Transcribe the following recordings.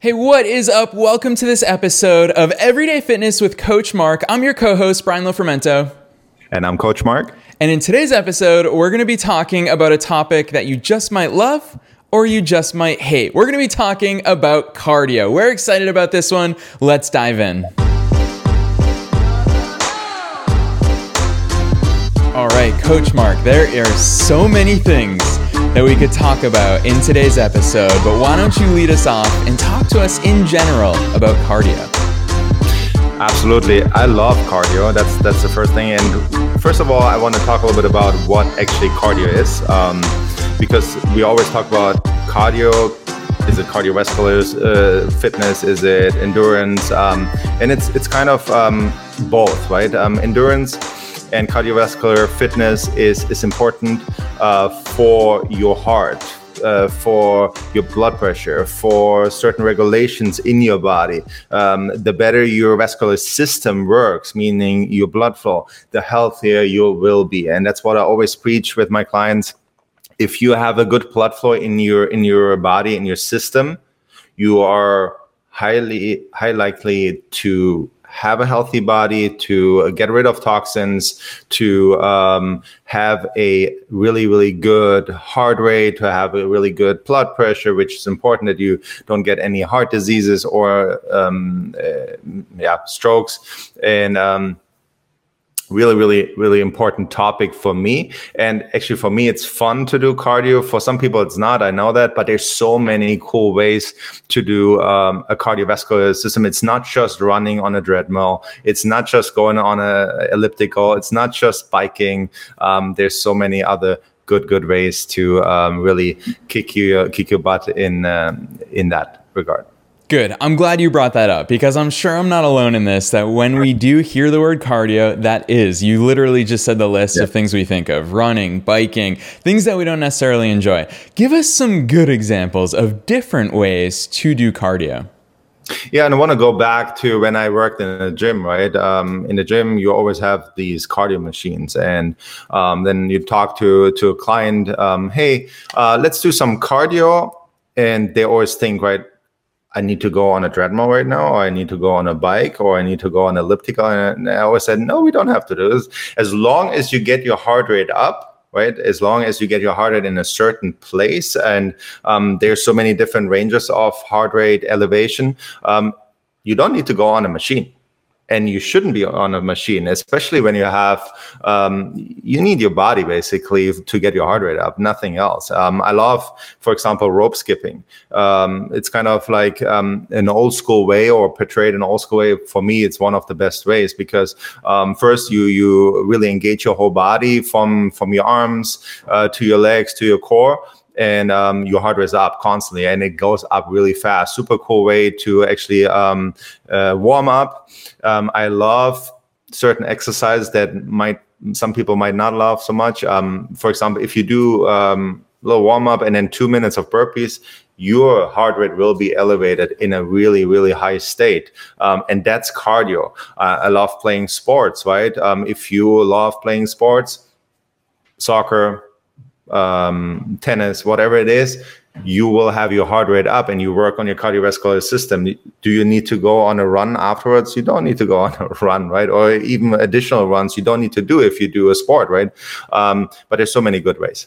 Hey, what is up? Welcome to this episode of Everyday Fitness with Coach Mark. I'm your co host, Brian Lofermento. And I'm Coach Mark. And in today's episode, we're going to be talking about a topic that you just might love or you just might hate. We're going to be talking about cardio. We're excited about this one. Let's dive in. All right, Coach Mark, there are so many things that we could talk about in today's episode, but why don't you lead us off and talk to us in general about cardio? Absolutely. I love cardio. That's that's the first thing. And first of all, I want to talk a little bit about what actually cardio is, um, because we always talk about cardio. Is it cardiovascular uh, fitness? Is it endurance? Um, and it's it's kind of um, both, right? Um, endurance and cardiovascular fitness is, is important uh, for your heart, uh, for your blood pressure, for certain regulations in your body. Um, the better your vascular system works, meaning your blood flow, the healthier you will be. And that's what I always preach with my clients. If you have a good blood flow in your in your body in your system, you are highly high likely to have a healthy body, to get rid of toxins, to um, have a really, really good heart rate, to have a really good blood pressure, which is important that you don't get any heart diseases or um, uh, yeah strokes. And um, really really really important topic for me. And actually for me it's fun to do cardio. For some people it's not i know that but there's so many cool ways to do um, a cardiovascular system. It's not just running on a treadmill. It's not just going on a elliptical. It's not just biking. Um, there's so many other good good ways to um, really kick you kick your butt in um, in that regard Good. I'm glad you brought that up because I'm sure I'm not alone in this. That when we do hear the word cardio, that is, you literally just said the list of things we think of running, biking, things that we don't necessarily enjoy. Give us some good examples of different ways to do cardio. Yeah, and I want to go back to when I worked in a gym, right? Um, in the gym, you always have these cardio machines, and um, then you talk to to a client, um, hey, uh, let's do some cardio, and they always think, right? I need to go on a treadmill right now, or I need to go on a bike, or I need to go on elliptical. And I always said, no, we don't have to do this. As long as you get your heart rate up, right? As long as you get your heart rate in a certain place, and um, there's so many different ranges of heart rate elevation, um, you don't need to go on a machine and you shouldn't be on a machine especially when you have um, you need your body basically to get your heart rate up nothing else. Um, i love for example rope skipping. Um, it's kind of like um, an old school way or portrayed an old school way. For me it's one of the best ways because um, first you you really engage your whole body from from your arms uh, to your legs to your core and um, your heart rate is up constantly and it goes up really fast. Super cool way to actually um, uh, warm up. Um, I love certain exercises that might some people might not love so much. Um, for example, if you do um, a little warm up and then two minutes of burpees, your heart rate will be elevated in a really, really high state. Um, and that's cardio. Uh, I love playing sports, right? Um, if you love playing sports, soccer, um, tennis, whatever it is, you will have your heart rate up and you work on your cardiovascular system. Do you need to go on a run afterwards? You don't need to go on a run, right? Or even additional runs you don't need to do if you do a sport, right? Um, but there's so many good ways.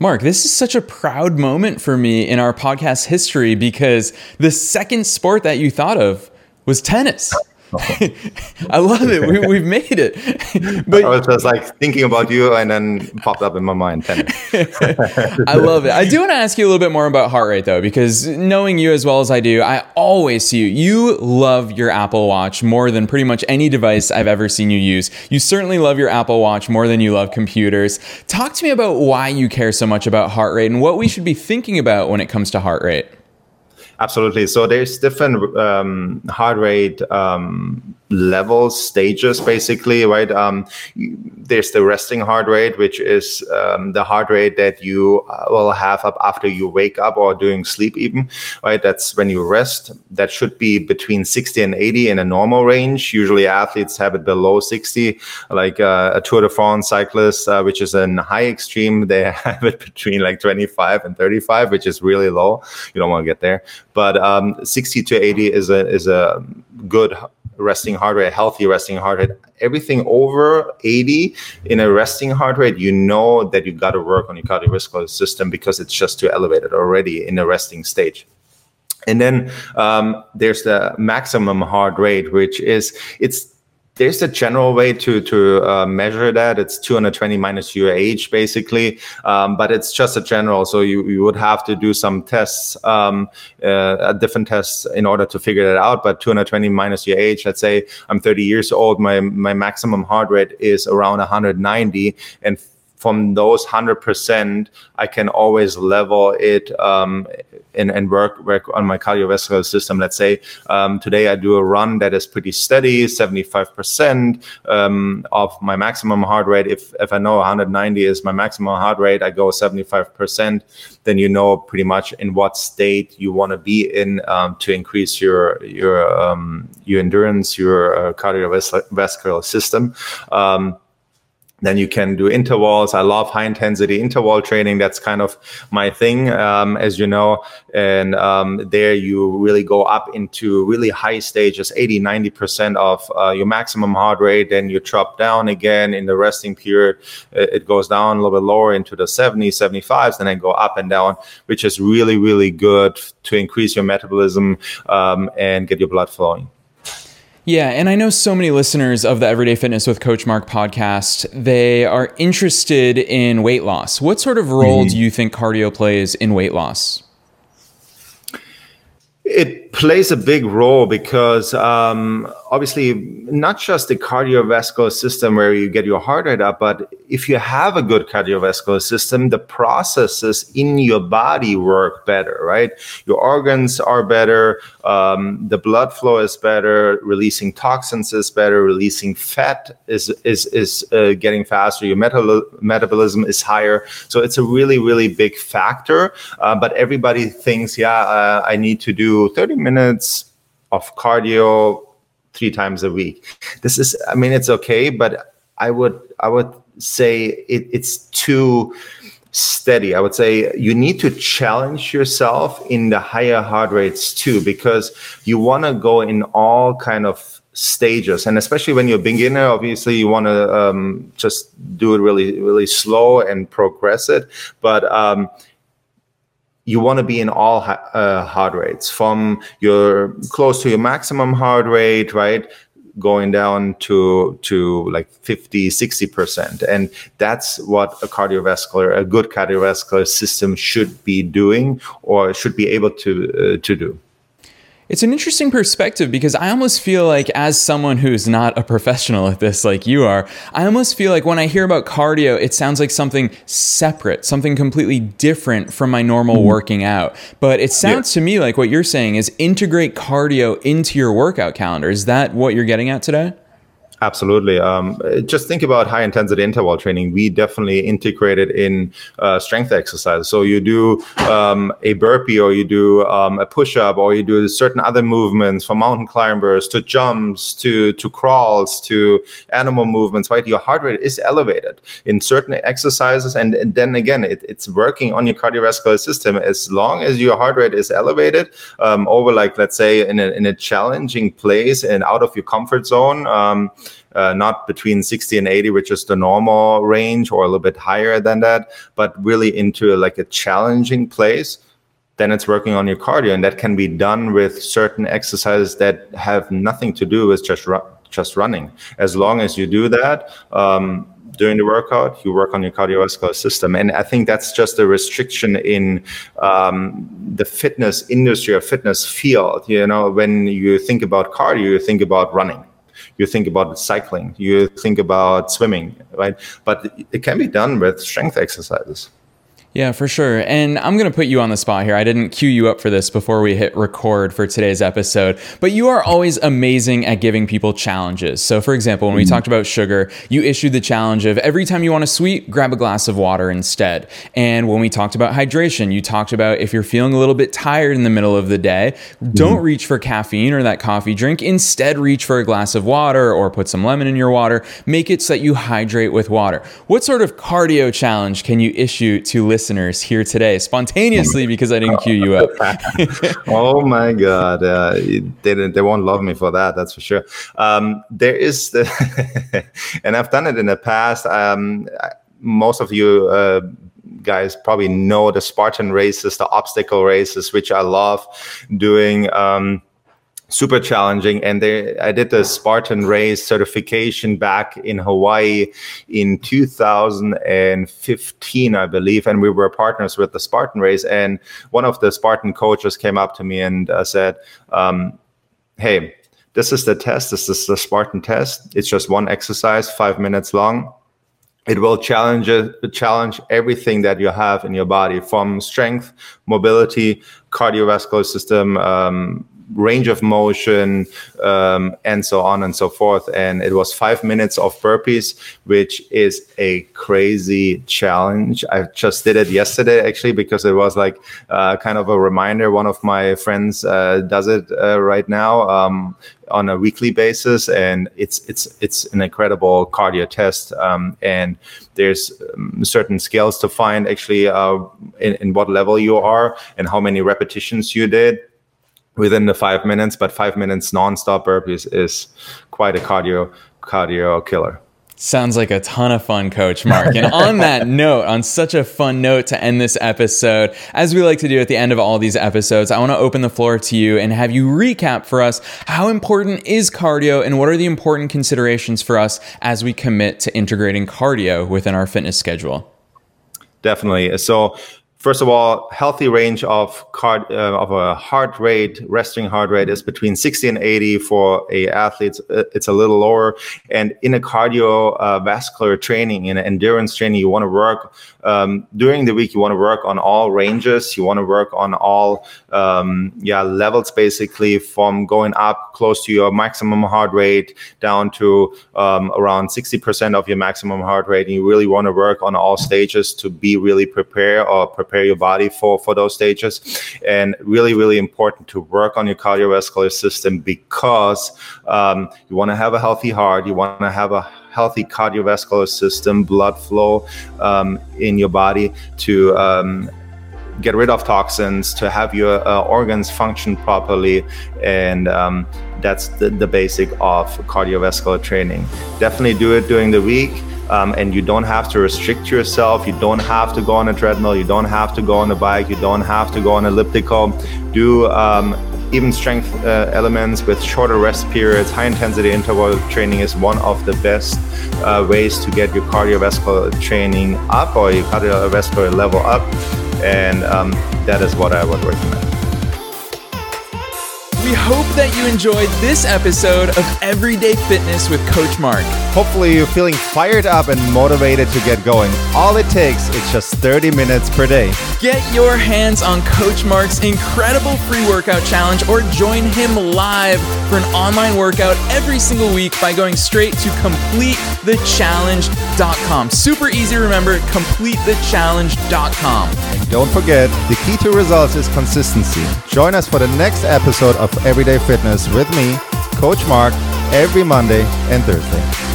Mark, this is such a proud moment for me in our podcast history because the second sport that you thought of was tennis. I love it. We, we've made it. But I was just like thinking about you, and then popped up in my mind. I love it. I do want to ask you a little bit more about heart rate, though, because knowing you as well as I do, I always see you. You love your Apple Watch more than pretty much any device I've ever seen you use. You certainly love your Apple Watch more than you love computers. Talk to me about why you care so much about heart rate and what we should be thinking about when it comes to heart rate. Absolutely. So there's different um, heart rate um, levels, stages, basically, right? Um, there's the resting heart rate, which is um, the heart rate that you uh, will have up after you wake up or during sleep, even, right? That's when you rest. That should be between 60 and 80 in a normal range. Usually, athletes have it below 60, like uh, a Tour de France cyclist, uh, which is in high extreme, they have it between like 25 and 35, which is really low. You don't want to get there, but um, 60 to 80 is a is a good resting heart rate, healthy resting heart rate. Everything over 80 in a resting heart rate, you know that you've got to work on your cardiovascular system because it's just too elevated already in a resting stage. And then um, there's the maximum heart rate, which is it's there's a general way to to uh, measure that. It's 220 minus your age, basically, um, but it's just a general. So you, you would have to do some tests, um, uh, different tests, in order to figure that out. But 220 minus your age. Let's say I'm 30 years old. My my maximum heart rate is around 190, and from those 100%, I can always level it um, and, and work, work on my cardiovascular system. Let's say um, today I do a run that is pretty steady, 75% um, of my maximum heart rate. If, if I know 190 is my maximum heart rate, I go 75%, then you know pretty much in what state you want to be in um, to increase your, your, um, your endurance, your uh, cardiovascular system. Um, then you can do intervals. I love high intensity interval training. That's kind of my thing, um, as you know. And um, there you really go up into really high stages, 80, 90% of uh, your maximum heart rate. Then you drop down again in the resting period. It goes down a little bit lower into the 70s, 75s, and then go up and down, which is really, really good to increase your metabolism um, and get your blood flowing. Yeah, and I know so many listeners of the Everyday Fitness with Coach Mark podcast, they are interested in weight loss. What sort of role mm-hmm. do you think cardio plays in weight loss? It plays a big role because um, obviously not just the cardiovascular system where you get your heart rate up, but if you have a good cardiovascular system, the processes in your body work better, right? Your organs are better, um, the blood flow is better, releasing toxins is better, releasing fat is is is uh, getting faster. Your metal- metabolism is higher, so it's a really really big factor. Uh, but everybody thinks, yeah, uh, I need to do 30 minutes of cardio three times a week. This is, I mean, it's okay, but I would I would say it, it's too steady. I would say you need to challenge yourself in the higher heart rates too, because you want to go in all kind of stages and especially when you're a beginner obviously you want to um, just do it really really slow and progress it but um, you want to be in all uh, heart rates from your close to your maximum heart rate right going down to to like 50 60% and that's what a cardiovascular a good cardiovascular system should be doing or should be able to uh, to do it's an interesting perspective because I almost feel like, as someone who's not a professional at this like you are, I almost feel like when I hear about cardio, it sounds like something separate, something completely different from my normal mm-hmm. working out. But it sounds yeah. to me like what you're saying is integrate cardio into your workout calendar. Is that what you're getting at today? Absolutely. Um, just think about high intensity interval training. We definitely integrate it in uh, strength exercises. So you do um, a burpee or you do um, a push up or you do certain other movements from mountain climbers to jumps to, to crawls to animal movements, right? Your heart rate is elevated in certain exercises. And, and then again, it, it's working on your cardiovascular system. As long as your heart rate is elevated um, over, like, let's say, in a, in a challenging place and out of your comfort zone, um, uh, not between 60 and 80, which is the normal range, or a little bit higher than that, but really into like a challenging place, then it's working on your cardio. And that can be done with certain exercises that have nothing to do with just, ru- just running. As long as you do that, um, during the workout, you work on your cardiovascular system. And I think that's just a restriction in um, the fitness industry or fitness field. You know, when you think about cardio, you think about running you think about cycling, you think about swimming, right? But it can be done with strength exercises. Yeah, for sure. And I'm going to put you on the spot here. I didn't cue you up for this before we hit record for today's episode, but you are always amazing at giving people challenges. So, for example, when we mm. talked about sugar, you issued the challenge of every time you want a sweet, grab a glass of water instead. And when we talked about hydration, you talked about if you're feeling a little bit tired in the middle of the day, don't mm. reach for caffeine or that coffee drink. Instead, reach for a glass of water or put some lemon in your water. Make it so that you hydrate with water. What sort of cardio challenge can you issue to listeners? Listeners here today spontaneously because I didn't cue you up. oh my God. Uh, they, they won't love me for that. That's for sure. Um, there is the, and I've done it in the past. Um, most of you, uh, guys probably know the Spartan races, the obstacle races, which I love doing. Um, super challenging. And they, I did the Spartan Race certification back in Hawaii in 2015, I believe. And we were partners with the Spartan Race. And one of the Spartan coaches came up to me and uh, said, um, Hey, this is the test. This is the Spartan test. It's just one exercise, five minutes long. It will challenge challenge everything that you have in your body, from strength, mobility, cardiovascular system, um, range of motion, um, and so on and so forth. And it was five minutes of burpees, which is a crazy challenge. I just did it yesterday actually because it was like uh, kind of a reminder. One of my friends uh, does it uh, right now. Um, on a weekly basis and it's it's it's an incredible cardio test um, and there's um, certain scales to find actually uh, in, in what level you are and how many repetitions you did within the five minutes, but five minutes nonstop burpees is quite a cardio cardio killer. Sounds like a ton of fun, Coach Mark. And on that note, on such a fun note to end this episode, as we like to do at the end of all these episodes, I want to open the floor to you and have you recap for us how important is cardio and what are the important considerations for us as we commit to integrating cardio within our fitness schedule? Definitely. So, First of all, healthy range of card, uh, of a heart rate, resting heart rate is between 60 and 80 for a athlete. Uh, it's a little lower. And in a cardiovascular uh, training, in endurance training, you want to work um, during the week. You want to work on all ranges. You want to work on all um, yeah levels, basically from going up close to your maximum heart rate down to um, around 60% of your maximum heart rate. And you really want to work on all stages to be really prepared or prepare prepare your body for for those stages and really really important to work on your cardiovascular system because um, you want to have a healthy heart you want to have a healthy cardiovascular system blood flow um, in your body to um, get rid of toxins, to have your uh, organs function properly. And um, that's the, the basic of cardiovascular training. Definitely do it during the week um, and you don't have to restrict yourself. You don't have to go on a treadmill. You don't have to go on a bike. You don't have to go on elliptical. Do um, even strength uh, elements with shorter rest periods. High intensity interval training is one of the best uh, ways to get your cardiovascular training up or your cardiovascular level up. And um, that is what I would recommend. We hope that you enjoyed this episode of Everyday Fitness with Coach Mark. Hopefully, you're feeling fired up and motivated to get going. All it takes is just 30 minutes per day. Get your hands on Coach Mark's incredible free workout challenge or join him live for an online workout every single week by going straight to completethechallenge.com. Super easy to remember, completethechallenge.com. Don't forget, the key to results is consistency. Join us for the next episode of Everyday Fitness with me, Coach Mark, every Monday and Thursday.